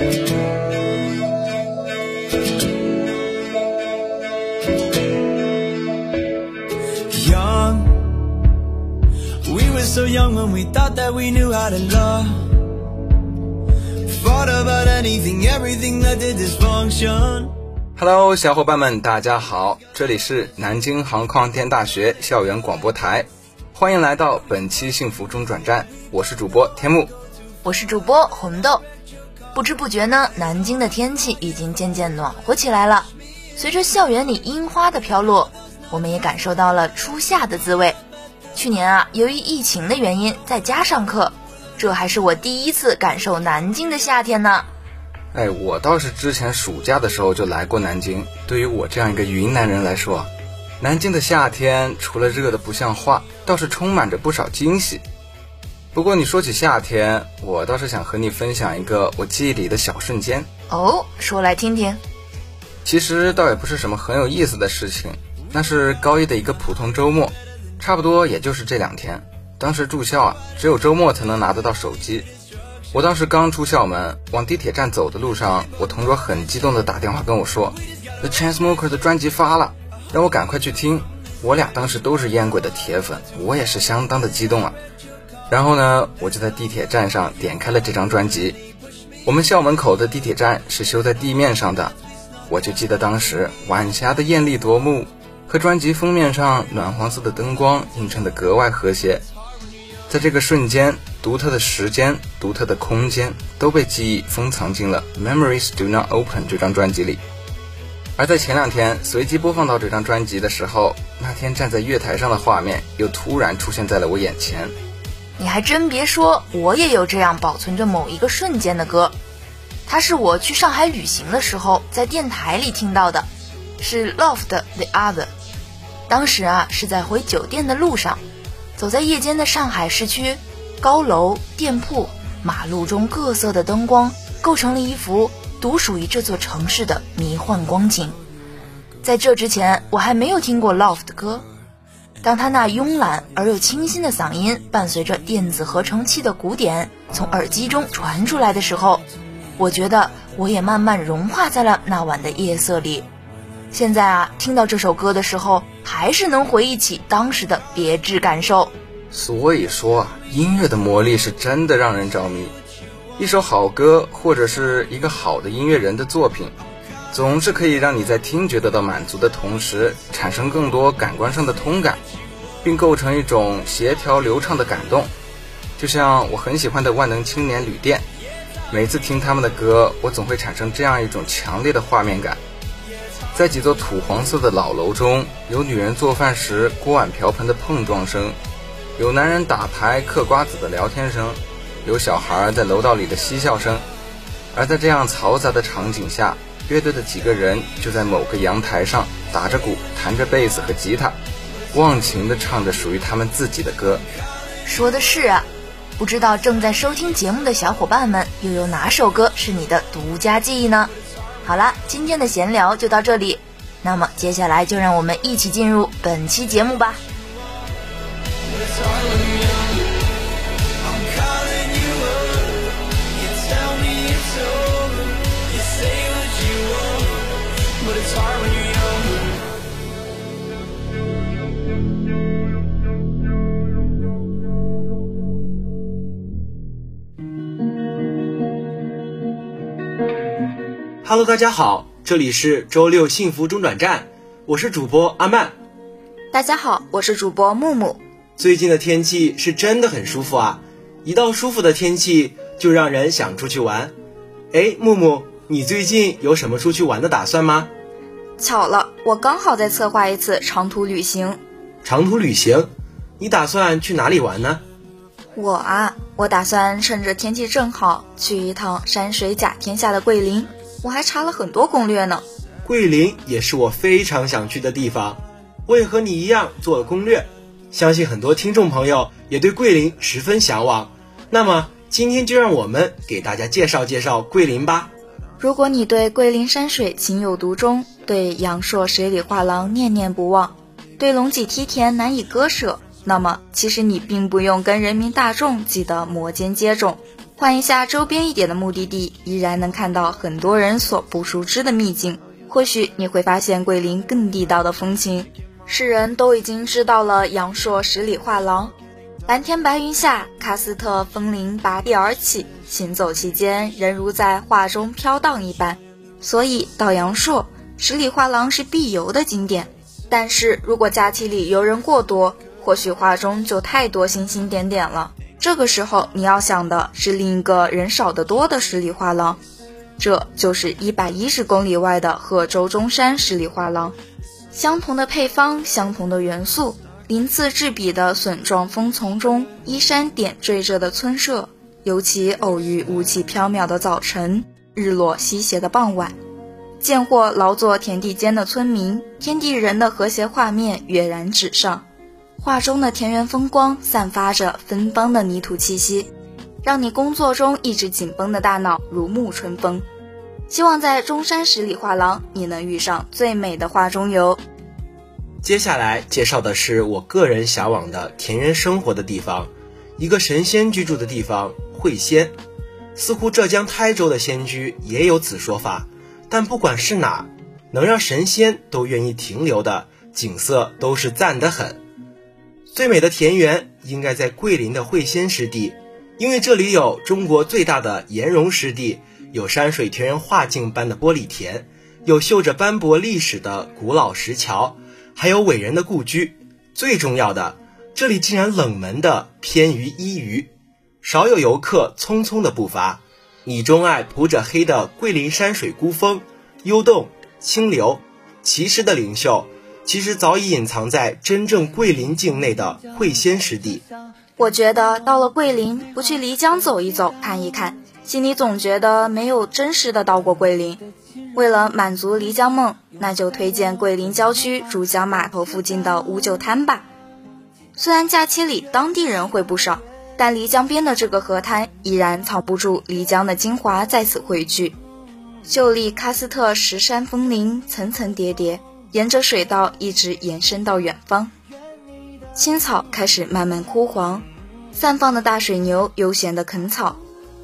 Young, we were so young when we thought that we knew how to love. Thought about anything, everything that did dysfunction. Hello，小伙伴们，大家好，这里是南京航空天大学校园广播台，欢迎来到本期幸福中转站，我是主播天木，我是主播红豆。不知不觉呢，南京的天气已经渐渐暖和起来了。随着校园里樱花的飘落，我们也感受到了初夏的滋味。去年啊，由于疫情的原因，在家上课，这还是我第一次感受南京的夏天呢。哎，我倒是之前暑假的时候就来过南京。对于我这样一个云南人来说，南京的夏天除了热的不像话，倒是充满着不少惊喜。不过你说起夏天，我倒是想和你分享一个我记忆里的小瞬间。哦，说来听听。其实倒也不是什么很有意思的事情，那是高一的一个普通周末，差不多也就是这两天。当时住校啊，只有周末才能拿得到手机。我当时刚出校门，往地铁站走的路上，我同桌很激动地打电话跟我说，The Chainsmokers 的专辑发了，让我赶快去听。我俩当时都是烟鬼的铁粉，我也是相当的激动啊。然后呢，我就在地铁站上点开了这张专辑。我们校门口的地铁站是修在地面上的。我就记得当时晚霞的艳丽夺目，和专辑封面上暖黄色的灯光映衬得格外和谐。在这个瞬间，独特的时间、独特的空间都被记忆封藏进了《Memories Do Not Open》这张专辑里。而在前两天随机播放到这张专辑的时候，那天站在月台上的画面又突然出现在了我眼前。你还真别说，我也有这样保存着某一个瞬间的歌。它是我去上海旅行的时候在电台里听到的，是 Love 的 The Other。当时啊是在回酒店的路上，走在夜间的上海市区，高楼、店铺、马路中各色的灯光，构成了一幅独属于这座城市的迷幻光景。在这之前，我还没有听过 Love 的歌。当他那慵懒而又清新的嗓音伴随着电子合成器的鼓点从耳机中传出来的时候，我觉得我也慢慢融化在了那晚的夜色里。现在啊，听到这首歌的时候，还是能回忆起当时的别致感受。所以说啊，音乐的魔力是真的让人着迷。一首好歌或者是一个好的音乐人的作品，总是可以让你在听觉得到满足的同时，产生更多感官上的通感，并构成一种协调流畅的感动。就像我很喜欢的万能青年旅店。每次听他们的歌，我总会产生这样一种强烈的画面感：在几座土黄色的老楼中，有女人做饭时锅碗瓢盆的碰撞声，有男人打牌嗑瓜子的聊天声，有小孩在楼道里的嬉笑声。而在这样嘈杂的场景下，乐队的几个人就在某个阳台上打着鼓，弹着贝斯和吉他，忘情地唱着属于他们自己的歌。说的是啊。不知道正在收听节目的小伙伴们，又有哪首歌是你的独家记忆呢？好了，今天的闲聊就到这里，那么接下来就让我们一起进入本期节目吧。Hello，大家好，这里是周六幸福中转站，我是主播阿曼。大家好，我是主播木木。最近的天气是真的很舒服啊，一到舒服的天气就让人想出去玩。哎，木木，你最近有什么出去玩的打算吗？巧了，我刚好在策划一次长途旅行。长途旅行，你打算去哪里玩呢？我啊，我打算趁着天气正好去一趟山水甲天下的桂林。我还查了很多攻略呢。桂林也是我非常想去的地方，我也和你一样做了攻略，相信很多听众朋友也对桂林十分向往。那么今天就让我们给大家介绍介绍桂林吧。如果你对桂林山水情有独钟，对阳朔水里画廊念念不忘，对龙脊梯田难以割舍，那么其实你并不用跟人民大众挤得摩肩接踵。换一下周边一点的目的地，依然能看到很多人所不熟知的秘境。或许你会发现桂林更地道的风情。世人都已经知道了阳朔十里画廊，蓝天白云下，喀斯特风铃拔地而起，行走其间，人如在画中飘荡一般。所以到阳朔十里画廊是必游的景点。但是如果假期里游人过多，或许画中就太多星星点点了。这个时候你要想的是另一个人少得多的十里画廊，这就是一百一十公里外的贺州中山十里画廊。相同的配方，相同的元素，鳞次栉比的笋状枫丛中，依山点缀着的村舍，尤其偶遇雾气飘渺的早晨，日落西斜的傍晚，见或劳作田地间的村民，天地人的和谐画面跃然纸上。画中的田园风光，散发着芬芳的泥土气息，让你工作中一直紧绷的大脑如沐春风。希望在中山十里画廊，你能遇上最美的画中游。接下来介绍的是我个人向往的田园生活的地方，一个神仙居住的地方——会仙。似乎浙江台州的仙居也有此说法，但不管是哪，能让神仙都愿意停留的景色，都是赞得很。最美的田园应该在桂林的会仙湿地，因为这里有中国最大的岩溶湿地。有山水田园画境般的玻璃田，有绣着斑驳历史的古老石桥，还有伟人的故居。最重要的，这里竟然冷门的偏于一隅，少有游客匆匆的步伐。你钟爱铺着黑的桂林山水孤峰、幽洞、清流，奇石的灵秀，其实早已隐藏在真正桂林境内的会仙湿地。我觉得到了桂林，不去漓江走一走、看一看。心里总觉得没有真实的到过桂林，为了满足漓江梦，那就推荐桂林郊区珠江码头附近的五九滩吧。虽然假期里当地人会不少，但漓江边的这个河滩依然藏不住漓江的精华在此汇聚。秀丽喀斯特石山峰林层层叠叠，沿着水道一直延伸到远方。青草开始慢慢枯黄，散放的大水牛悠闲地啃草。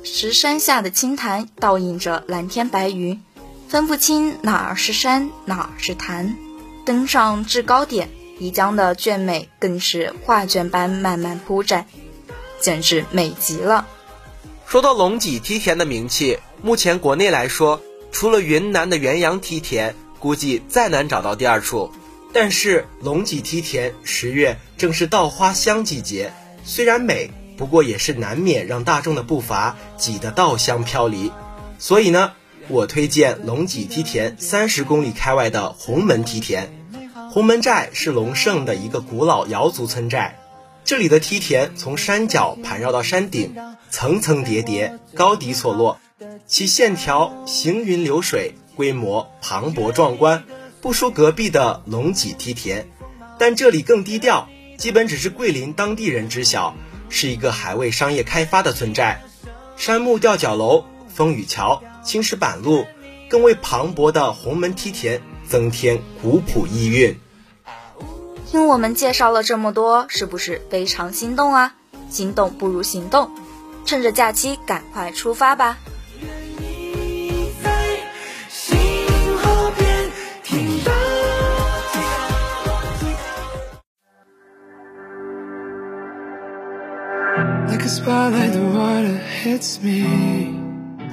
石山下的青潭倒映着蓝天白云，分不清哪儿是山，哪儿是潭。登上制高点，漓江的俊美更是画卷般慢慢铺展，简直美极了。说到龙脊梯田的名气，目前国内来说，除了云南的元阳梯田，估计再难找到第二处。但是龙脊梯田十月正是稻花香季节，虽然美。不过也是难免让大众的步伐挤得稻香飘离，所以呢，我推荐龙脊梯田三十公里开外的红门梯田。红门寨是龙胜的一个古老瑶族村寨，这里的梯田从山脚盘绕到山顶，层层叠叠，高低错落，其线条行云流水，规模磅礴壮观，不输隔壁的龙脊梯田。但这里更低调，基本只是桂林当地人知晓。是一个还未商业开发的村寨，杉木吊脚楼、风雨桥、青石板路，更为磅礴的红门梯田增添古朴意蕴。听我们介绍了这么多，是不是非常心动啊？心动不如行动，趁着假期赶快出发吧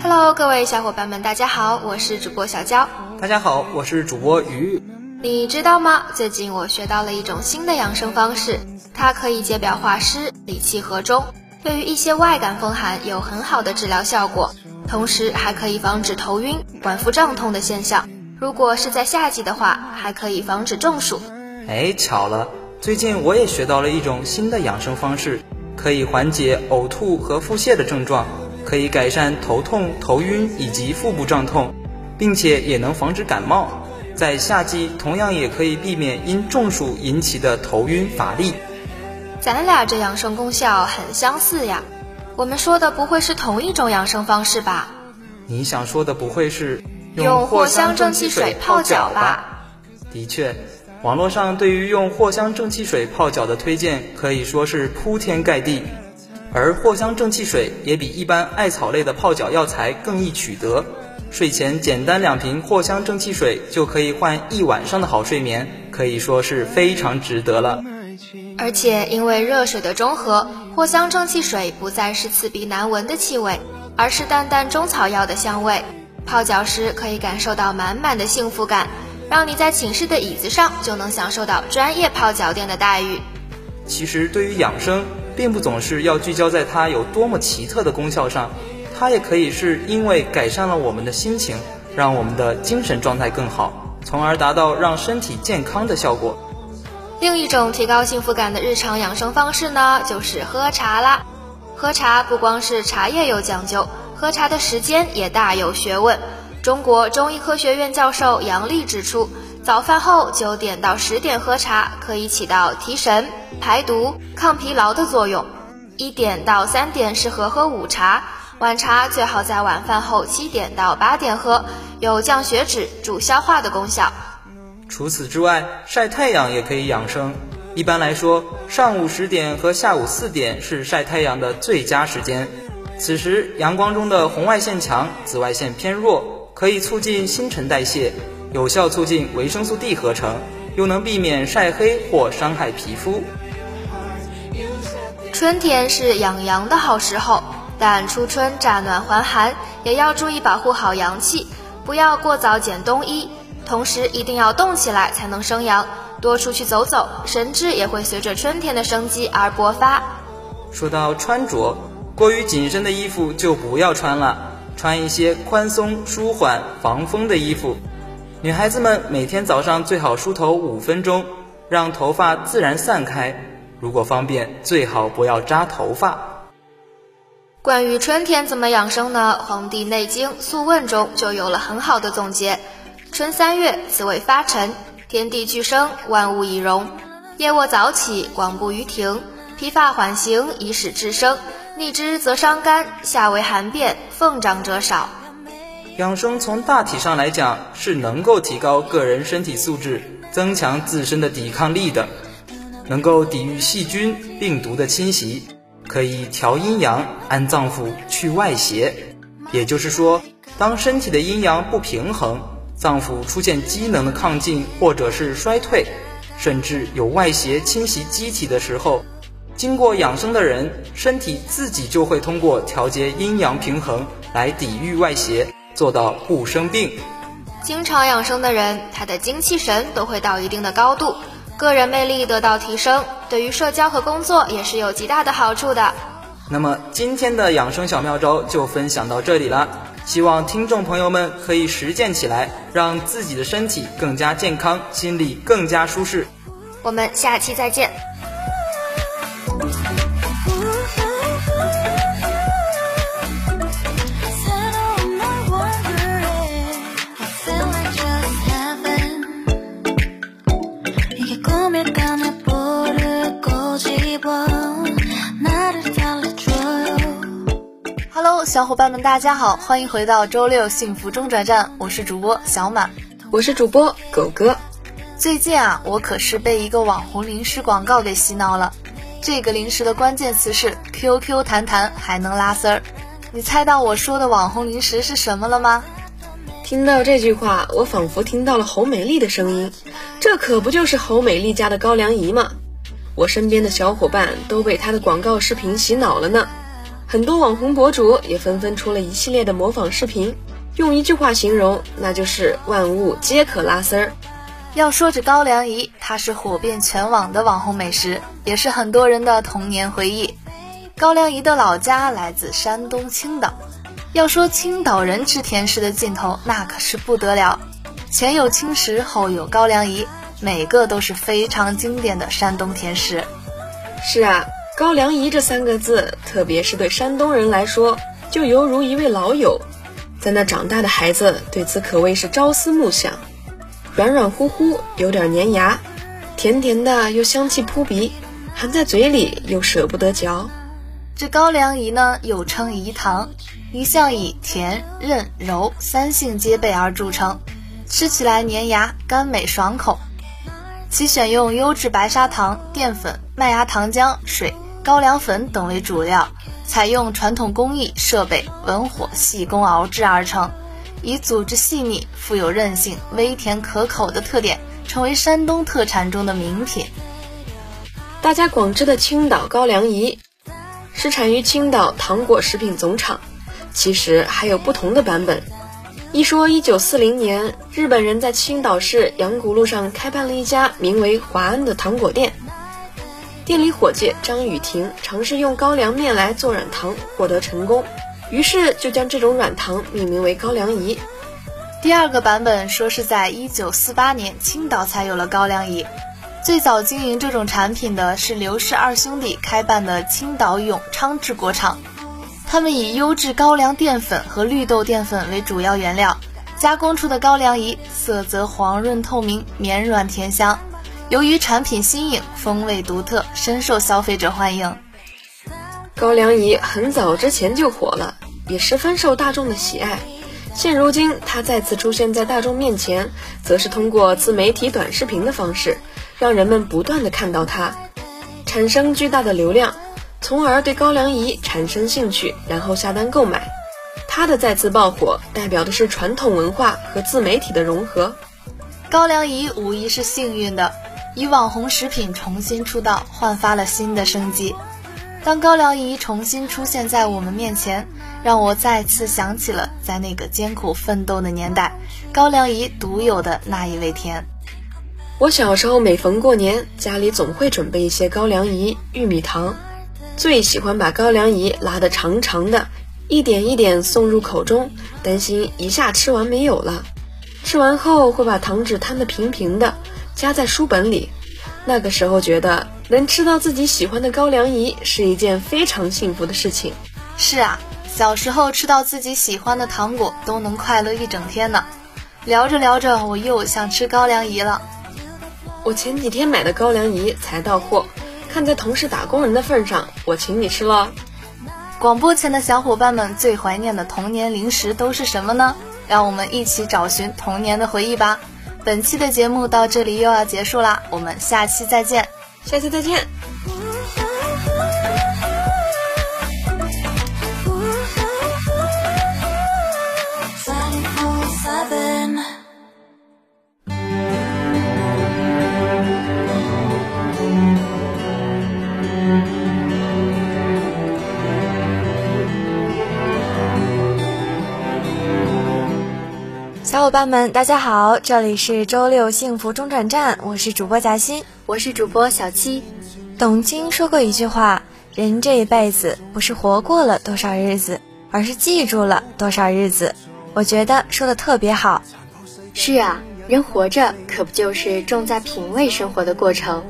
！Hello，各位小伙伴们，大家好，我是主播小娇。大家好，我是主播鱼。你知道吗？最近我学到了一种新的养生方式，它可以解表化湿、理气和中，对于一些外感风寒有很好的治疗效果，同时还可以防止头晕、脘腹胀痛的现象。如果是在夏季的话，还可以防止中暑。哎，巧了，最近我也学到了一种新的养生方式。可以缓解呕吐和腹泻的症状，可以改善头痛、头晕以及腹部胀痛，并且也能防止感冒。在夏季，同样也可以避免因中暑引起的头晕乏力。咱俩这养生功效很相似呀，我们说的不会是同一种养生方式吧？你想说的不会是用藿香正气水泡脚吧？的确。网络上对于用藿香正气水泡脚的推荐可以说是铺天盖地，而藿香正气水也比一般艾草类的泡脚药材更易取得。睡前简单两瓶藿香正气水就可以换一晚上的好睡眠，可以说是非常值得了。而且因为热水的中和，藿香正气水不再是刺鼻难闻的气味，而是淡淡中草药的香味。泡脚时可以感受到满满的幸福感，让你在寝室的椅子上就能享受到专业泡脚店的待遇。其实对于养生，并不总是要聚焦在它有多么奇特的功效上，它也可以是因为改善了我们的心情，让我们的精神状态更好，从而达到让身体健康的效果。另一种提高幸福感的日常养生方式呢，就是喝茶啦。喝茶不光是茶叶有讲究。喝茶的时间也大有学问。中国中医科学院教授杨丽指出，早饭后九点到十点喝茶可以起到提神、排毒、抗疲劳的作用。一点到三点适合喝午茶，晚茶最好在晚饭后七点到八点喝，有降血脂、助消化的功效。除此之外，晒太阳也可以养生。一般来说，上午十点和下午四点是晒太阳的最佳时间。此时，阳光中的红外线强，紫外线偏弱，可以促进新陈代谢，有效促进维生素 D 合成，又能避免晒黑或伤害皮肤。春天是养阳的好时候，但初春乍暖还寒，也要注意保护好阳气，不要过早减冬衣。同时，一定要动起来才能生阳，多出去走走，神志也会随着春天的生机而勃发。说到穿着。过于紧身的衣服就不要穿了，穿一些宽松、舒缓、防风的衣服。女孩子们每天早上最好梳头五分钟，让头发自然散开。如果方便，最好不要扎头发。关于春天怎么养生呢？《黄帝内经·素问》中就有了很好的总结：春三月，此谓发陈，天地俱生，万物以荣。夜卧早起，广步于庭，披发缓行，以使至生。逆之则伤肝，夏为寒变，奉长者少。养生从大体上来讲，是能够提高个人身体素质，增强自身的抵抗力的，能够抵御细菌、病毒的侵袭，可以调阴阳、安脏腑、去外邪。也就是说，当身体的阴阳不平衡，脏腑出现机能的亢进或者是衰退，甚至有外邪侵袭机体的时候。经过养生的人，身体自己就会通过调节阴阳平衡来抵御外邪，做到不生病。经常养生的人，他的精气神都会到一定的高度，个人魅力得到提升，对于社交和工作也是有极大的好处的。那么今天的养生小妙招就分享到这里了，希望听众朋友们可以实践起来，让自己的身体更加健康，心里更加舒适。我们下期再见。小伙伴们，大家好，欢迎回到周六幸福中转站，我是主播小马，我是主播狗哥。最近啊，我可是被一个网红零食广告给洗脑了。这个零食的关键词是 QQ 弹弹还能拉丝儿。你猜到我说的网红零食是什么了吗？听到这句话，我仿佛听到了侯美丽的声音。这可不就是侯美丽家的高粱饴吗？我身边的小伙伴都被她的广告视频洗脑了呢。很多网红博主也纷纷出了一系列的模仿视频，用一句话形容，那就是万物皆可拉丝儿。要说这高粱饴，它是火遍全网的网红美食，也是很多人的童年回忆。高粱饴的老家来自山东青岛。要说青岛人吃甜食的劲头，那可是不得了。前有青食，后有高粱饴，每个都是非常经典的山东甜食。是啊。高粱饴这三个字，特别是对山东人来说，就犹如一位老友。在那长大的孩子对此可谓是朝思暮想。软软乎乎，有点粘牙，甜甜的又香气扑鼻，含在嘴里又舍不得嚼。这高粱饴呢，又称饴糖，一向以甜、韧、柔三性皆备而著称，吃起来粘牙、甘美爽口。其选用优质白砂糖、淀粉、麦芽糖浆、水。高粱粉等为主料，采用传统工艺设备，文火细工熬制而成，以组织细腻、富有韧性、微甜可口的特点，成为山东特产中的名品。大家广知的青岛高粱饴，是产于青岛糖果食品总厂。其实还有不同的版本。一说一九四零年，日本人在青岛市阳谷路上开办了一家名为华安的糖果店。店里伙计张雨婷尝试用高粱面来做软糖，获得成功，于是就将这种软糖命名为高粱饴。第二个版本说是在一九四八年青岛才有了高粱饴。最早经营这种产品的是刘氏二兄弟开办的青岛永昌制果厂，他们以优质高粱淀粉和绿豆淀粉为主要原料，加工出的高粱饴色泽黄润透明，绵软甜香。由于产品新颖，风味独特，深受消费者欢迎。高粱饴很早之前就火了，也十分受大众的喜爱。现如今，它再次出现在大众面前，则是通过自媒体短视频的方式。让人们不断的看到它，产生巨大的流量，从而对高粱饴产生兴趣，然后下单购买。它的再次爆火，代表的是传统文化和自媒体的融合。高粱饴无疑是幸运的，以网红食品重新出道，焕发了新的生机。当高粱饴重新出现在我们面前，让我再次想起了在那个艰苦奋斗的年代，高粱饴独有的那一味甜。我小时候每逢过年，家里总会准备一些高粱饴、玉米糖，最喜欢把高粱饴拉得长长的，一点一点送入口中，担心一下吃完没有了。吃完后会把糖纸摊得平平的，夹在书本里。那个时候觉得能吃到自己喜欢的高粱饴是一件非常幸福的事情。是啊，小时候吃到自己喜欢的糖果都能快乐一整天呢。聊着聊着，我又想吃高粱饴了。我前几天买的高粱饴才到货，看在同是打工人的份上，我请你吃了。广播前的小伙伴们最怀念的童年零食都是什么呢？让我们一起找寻童年的回忆吧。本期的节目到这里又要结束啦，我们下期再见，下期再见。伴们，大家好，这里是周六幸福中转站，我是主播贾欣，我是主播小七。董卿说过一句话：人这一辈子不是活过了多少日子，而是记住了多少日子。我觉得说的特别好。是啊，人活着可不就是重在品味生活的过程。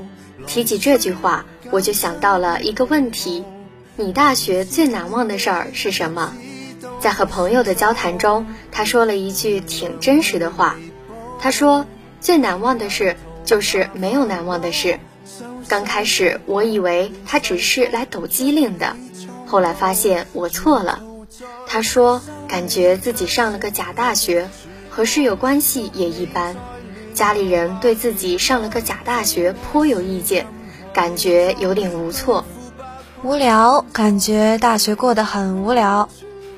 提起这句话，我就想到了一个问题：你大学最难忘的事儿是什么？在和朋友的交谈中，他说了一句挺真实的话。他说：“最难忘的事就是没有难忘的事。”刚开始我以为他只是来抖机灵的，后来发现我错了。他说：“感觉自己上了个假大学，和室友关系也一般，家里人对自己上了个假大学颇有意见，感觉有点无措，无聊，感觉大学过得很无聊。”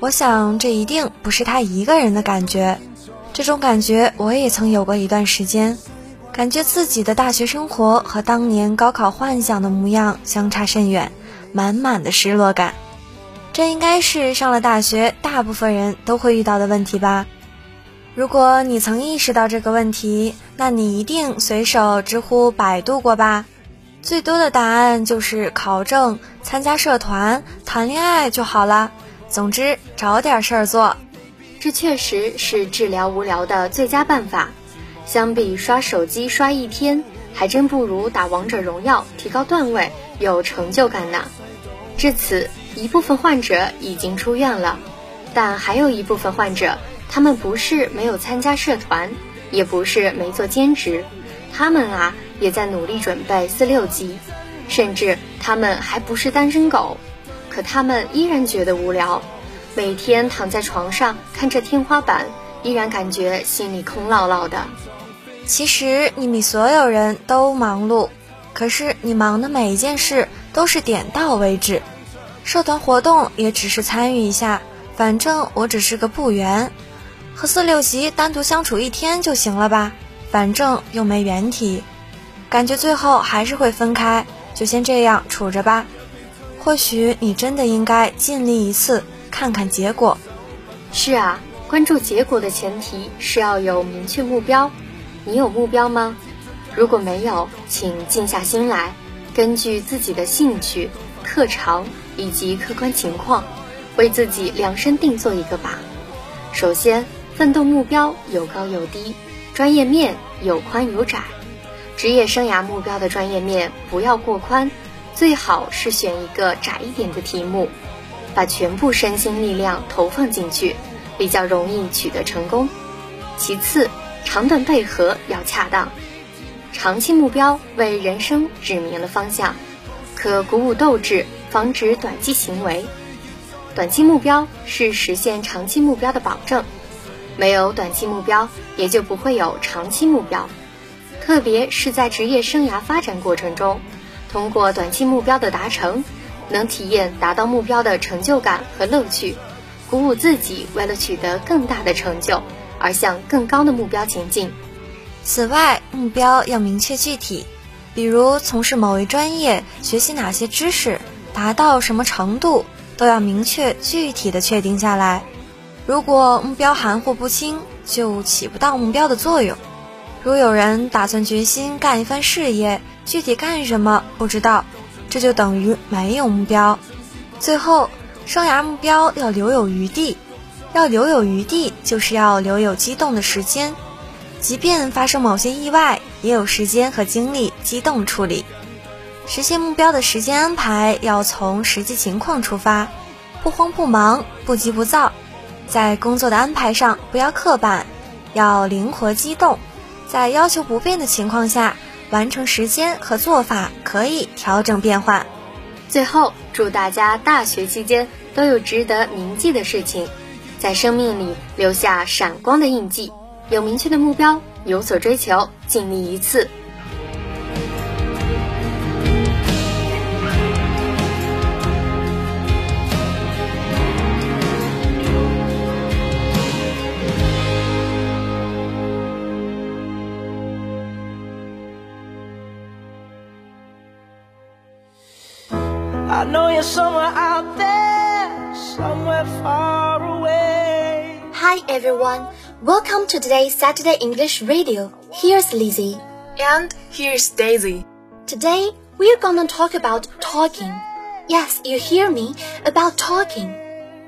我想，这一定不是他一个人的感觉。这种感觉我也曾有过一段时间，感觉自己的大学生活和当年高考幻想的模样相差甚远，满满的失落感。这应该是上了大学大部分人都会遇到的问题吧？如果你曾意识到这个问题，那你一定随手知乎、百度过吧？最多的答案就是考证、参加社团、谈恋爱就好了。总之，找点事儿做，这确实是治疗无聊的最佳办法。相比刷手机刷一天，还真不如打王者荣耀提高段位有成就感呢。至此，一部分患者已经出院了，但还有一部分患者，他们不是没有参加社团，也不是没做兼职，他们啊也在努力准备四六级，甚至他们还不是单身狗。可他们依然觉得无聊，每天躺在床上看着天花板，依然感觉心里空落落的。其实你比所有人都忙碌，可是你忙的每一件事都是点到为止。社团活动也只是参与一下，反正我只是个部员。和四六级单独相处一天就行了吧，反正又没原体，感觉最后还是会分开，就先这样处着吧。或许你真的应该尽力一次，看看结果。是啊，关注结果的前提是要有明确目标。你有目标吗？如果没有，请静下心来，根据自己的兴趣、特长以及客观情况，为自己量身定做一个吧。首先，奋斗目标有高有低，专业面有宽有窄。职业生涯目标的专业面不要过宽，最好是选一个窄一点的题目，把全部身心力量投放进去，比较容易取得成功。其次，长短配合要恰当，长期目标为人生指明了方向，可鼓舞斗志，防止短期行为。短期目标是实现长期目标的保证，没有短期目标，也就不会有长期目标。特别是在职业生涯发展过程中，通过短期目标的达成，能体验达到目标的成就感和乐趣，鼓舞自己为了取得更大的成就。而向更高的目标前进。此外，目标要明确具体，比如从事某一专业，学习哪些知识，达到什么程度，都要明确具体的确定下来。如果目标含糊不清，就起不到目标的作用。如有人打算决心干一番事业，具体干什么不知道，这就等于没有目标。最后，生涯目标要留有余地。要留有余地，就是要留有激动的时间，即便发生某些意外，也有时间和精力机动处理。实现目标的时间安排要从实际情况出发，不慌不忙，不急不躁。在工作的安排上不要刻板，要灵活机动。在要求不变的情况下，完成时间和做法可以调整变化。最后，祝大家大学期间都有值得铭记的事情。在生命里留下闪光的印记，有明确的目标，有所追求，尽力一次。You're somewhere out there, somewhere far away. Hi everyone, welcome to today's Saturday English Radio. Here's Lizzie. And here's Daisy. Today we're gonna talk about talking. Yes, you hear me, about talking.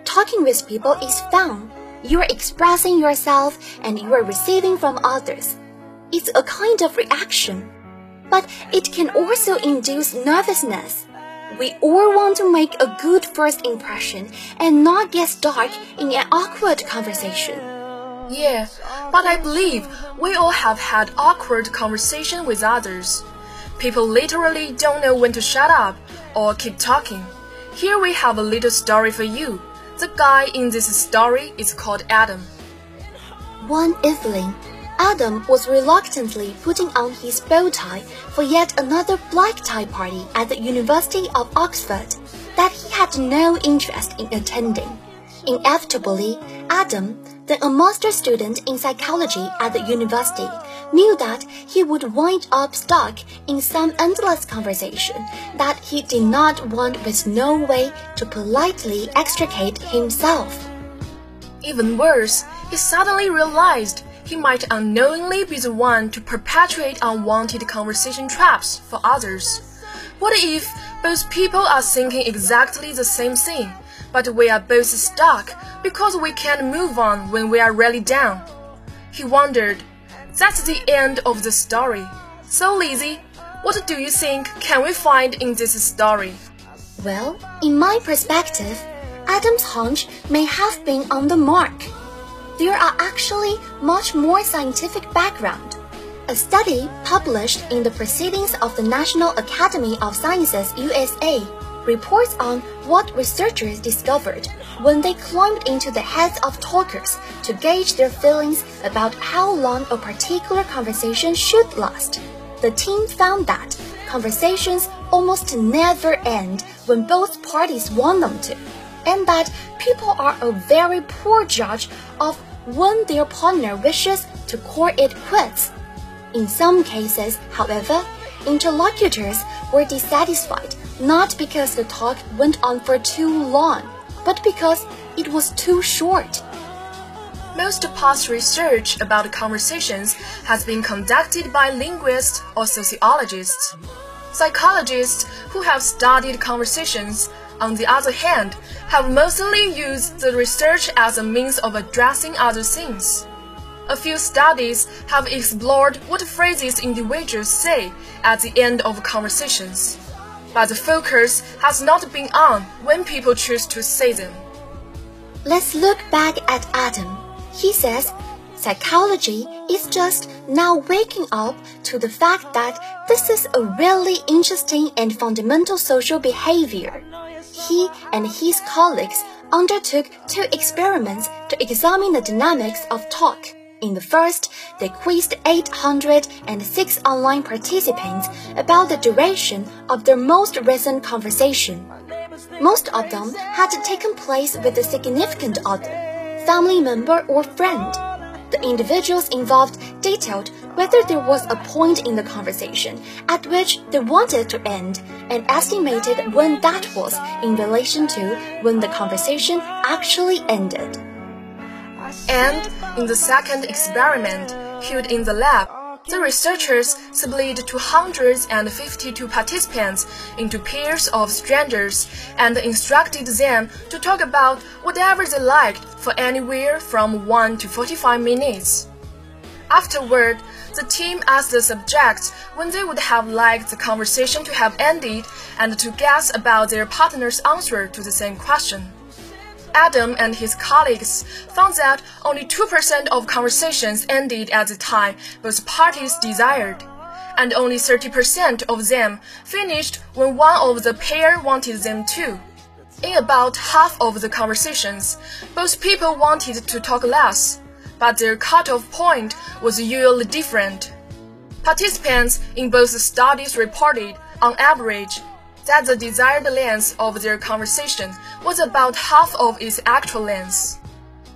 Talking with people is fun. You're expressing yourself and you are receiving from others. It's a kind of reaction. But it can also induce nervousness. We all want to make a good first impression and not get stuck in an awkward conversation. Yeah, but I believe we all have had awkward conversation with others. People literally don't know when to shut up or keep talking. Here we have a little story for you. The guy in this story is called Adam. One evening, Adam was reluctantly putting on his bow tie for yet another black tie party at the University of Oxford that he had no interest in attending. Inevitably, Adam, then a master student in psychology at the university, knew that he would wind up stuck in some endless conversation that he did not want with no way to politely extricate himself. Even worse, he suddenly realized he might unknowingly be the one to perpetuate unwanted conversation traps for others. What if both people are thinking exactly the same thing, but we are both stuck because we can't move on when we are really down? He wondered. That's the end of the story. So, Lizzie, what do you think can we find in this story? Well, in my perspective, Adam's hunch may have been on the mark there are actually much more scientific background. A study published in the Proceedings of the National Academy of Sciences USA reports on what researchers discovered when they climbed into the heads of talkers to gauge their feelings about how long a particular conversation should last. The team found that conversations almost never end when both parties want them to, and that people are a very poor judge of when their partner wishes to call it quits. In some cases, however, interlocutors were dissatisfied not because the talk went on for too long, but because it was too short. Most past research about conversations has been conducted by linguists or sociologists. Psychologists who have studied conversations, on the other hand, have mostly used the research as a means of addressing other things. A few studies have explored what phrases individuals say at the end of conversations, but the focus has not been on when people choose to say them. Let's look back at Adam. He says, Psychology is just now waking up to the fact that this is a really interesting and fundamental social behavior. He and his colleagues undertook two experiments to examine the dynamics of talk. In the first, they quizzed 806 online participants about the duration of their most recent conversation. Most of them had taken place with a significant other, family member, or friend. The individuals involved detailed whether there was a point in the conversation at which they wanted to end and estimated when that was in relation to when the conversation actually ended. And in the second experiment, held in the lab, the researchers split 252 participants into pairs of strangers and instructed them to talk about whatever they liked for anywhere from 1 to 45 minutes. Afterward, the team asked the subjects when they would have liked the conversation to have ended and to guess about their partner's answer to the same question. Adam and his colleagues found that only 2% of conversations ended at the time both parties desired, and only 30% of them finished when one of the pair wanted them to. In about half of the conversations, both people wanted to talk less, but their cutoff point was usually different. Participants in both studies reported, on average, that the desired length of their conversation was about half of its actual length.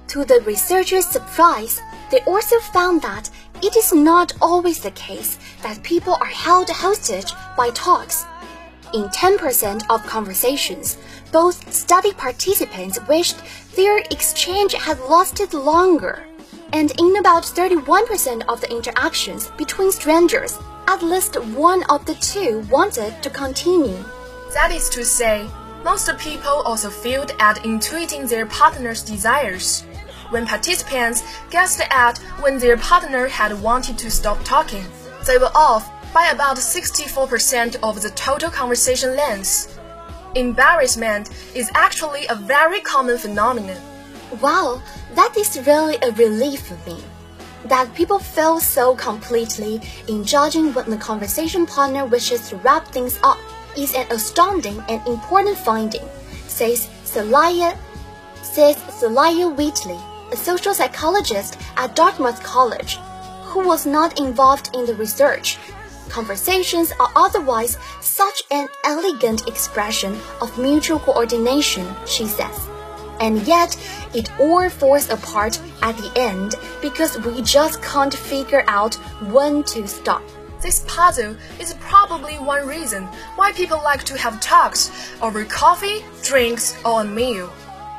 To the researchers' surprise, they also found that it is not always the case that people are held hostage by talks. In 10% of conversations, both study participants wished their exchange had lasted longer. And in about 31% of the interactions between strangers, at least one of the two wanted to continue. That is to say, most people also failed at intuiting their partner's desires. When participants guessed at when their partner had wanted to stop talking, they were off by about 64% of the total conversation length. Embarrassment is actually a very common phenomenon. Wow, that is really a relief for me. That people fail so completely in judging when the conversation partner wishes to wrap things up is an astounding and important finding, says Celia, says Celia Wheatley, a social psychologist at Dartmouth College, who was not involved in the research. Conversations are otherwise such an elegant expression of mutual coordination, she says. And yet, it all falls apart at the end because we just can't figure out when to stop. This puzzle is probably one reason why people like to have talks over coffee, drinks, or a meal.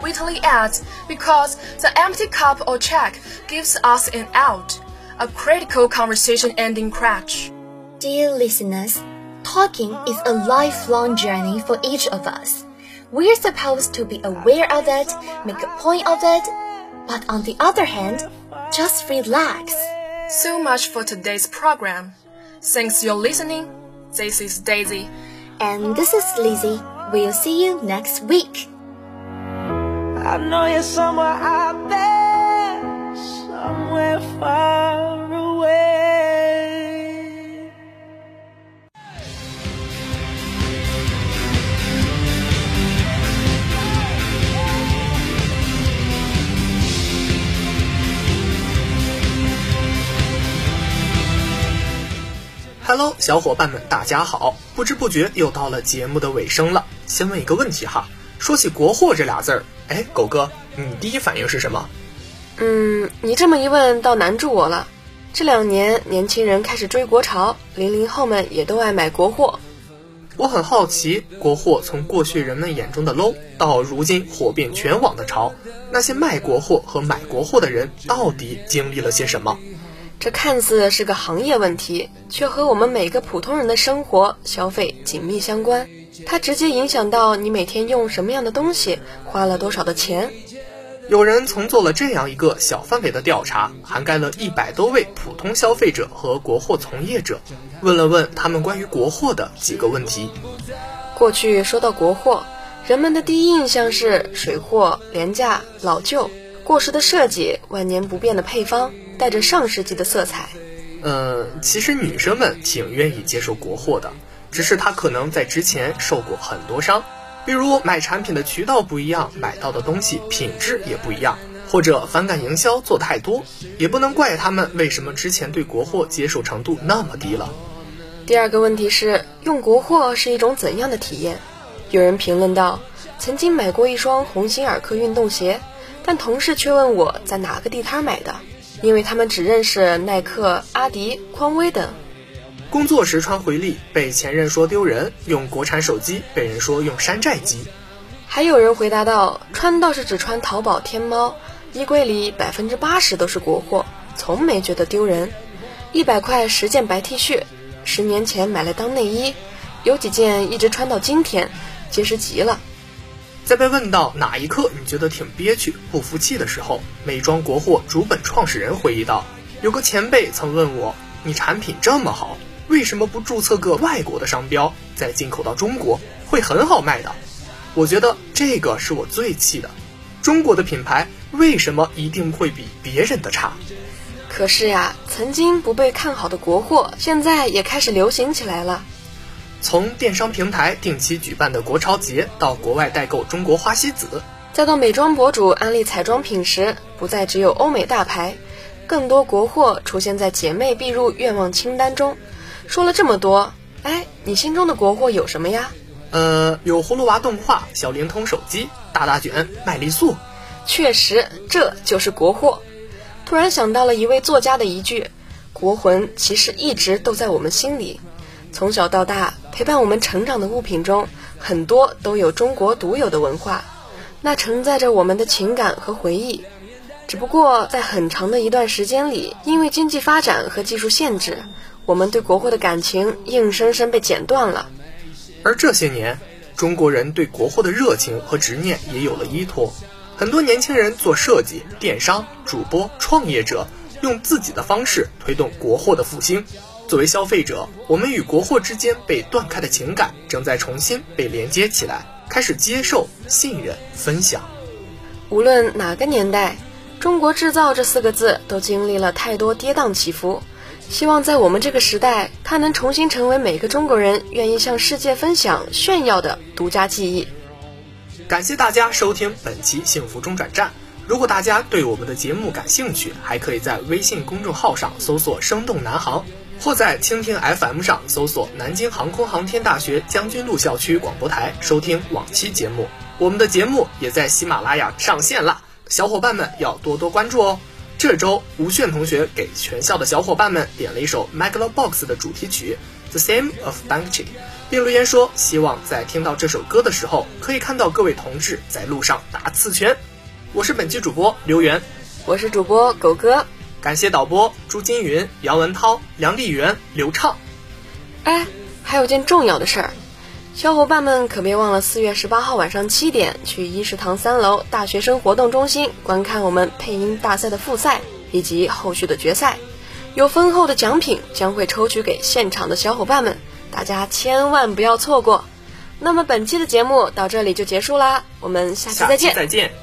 Wheatley adds, because the empty cup or check gives us an out, a critical conversation ending crutch. Dear listeners, talking is a lifelong journey for each of us. We're supposed to be aware of it, make a point of it, but on the other hand, just relax. So much for today's program. Thanks you're listening. This is Daisy. And this is Lizzie. We'll see you next week. I know you're somewhere out there, somewhere far Hello，小伙伴们，大家好！不知不觉又到了节目的尾声了。先问一个问题哈，说起“国货”这俩字儿，哎，狗哥，你第一反应是什么？嗯，你这么一问，倒难住我了。这两年年轻人开始追国潮，零零后们也都爱买国货。我很好奇，国货从过去人们眼中的 low，到如今火遍全网的潮，那些卖国货和买国货的人到底经历了些什么？这看似是个行业问题，却和我们每个普通人的生活消费紧密相关。它直接影响到你每天用什么样的东西，花了多少的钱。有人曾做了这样一个小范围的调查，涵盖了一百多位普通消费者和国货从业者，问了问他们关于国货的几个问题。过去说到国货，人们的第一印象是水货、廉价、老旧、过时的设计、万年不变的配方。带着上世纪的色彩，呃，其实女生们挺愿意接受国货的，只是她可能在之前受过很多伤，比如买产品的渠道不一样，买到的东西品质也不一样，或者反感营销做太多，也不能怪他们为什么之前对国货接受程度那么低了。第二个问题是，用国货是一种怎样的体验？有人评论道，曾经买过一双鸿星尔克运动鞋，但同事却问我在哪个地摊买的。因为他们只认识耐克、阿迪、匡威等。工作时穿回力被前任说丢人，用国产手机被人说用山寨机。还有人回答道：“穿倒是只穿淘宝、天猫，衣柜里百分之八十都是国货，从没觉得丢人。一百块十件白 T 恤，十年前买来当内衣，有几件一直穿到今天，结实极了。”在被问到哪一刻你觉得挺憋屈、不服气的时候，美妆国货主本创始人回忆道：“有个前辈曾问我，你产品这么好，为什么不注册个外国的商标，再进口到中国，会很好卖的？我觉得这个是我最气的。中国的品牌为什么一定会比别人的差？可是呀，曾经不被看好的国货，现在也开始流行起来了。”从电商平台定期举办的国潮节，到国外代购中国花西子，再到美妆博主安利彩妆品时，不再只有欧美大牌，更多国货出现在姐妹必入愿望清单中。说了这么多，哎，你心中的国货有什么呀？呃，有葫芦娃动画、小灵通手机、大大卷、麦丽素。确实，这就是国货。突然想到了一位作家的一句：“国魂其实一直都在我们心里。”从小到大陪伴我们成长的物品中，很多都有中国独有的文化，那承载着我们的情感和回忆。只不过在很长的一段时间里，因为经济发展和技术限制，我们对国货的感情硬生生被剪断了。而这些年，中国人对国货的热情和执念也有了依托，很多年轻人做设计、电商、主播、创业者，用自己的方式推动国货的复兴。作为消费者，我们与国货之间被断开的情感正在重新被连接起来，开始接受、信任、分享。无论哪个年代，“中国制造”这四个字都经历了太多跌宕起伏。希望在我们这个时代，它能重新成为每个中国人愿意向世界分享、炫耀的独家记忆。感谢大家收听本期幸福中转站。如果大家对我们的节目感兴趣，还可以在微信公众号上搜索“生动南航”。或在蜻蜓 FM 上搜索南京航空航天大学将军路校区广播台收听往期节目。我们的节目也在喜马拉雅上线了，小伙伴们要多多关注哦。这周吴炫同学给全校的小伙伴们点了一首 Megalobox 的主题曲《The Same of Bangchi》，并留言说希望在听到这首歌的时候，可以看到各位同志在路上打刺拳。我是本期主播刘源，我是主播狗哥。感谢导播朱金云、杨文涛、梁丽媛、刘畅。哎，还有件重要的事儿，小伙伴们可别忘了四月十八号晚上七点去一食堂三楼大学生活动中心观看我们配音大赛的复赛以及后续的决赛，有丰厚的奖品将会抽取给现场的小伙伴们，大家千万不要错过。那么本期的节目到这里就结束啦，我们下期再见。再见。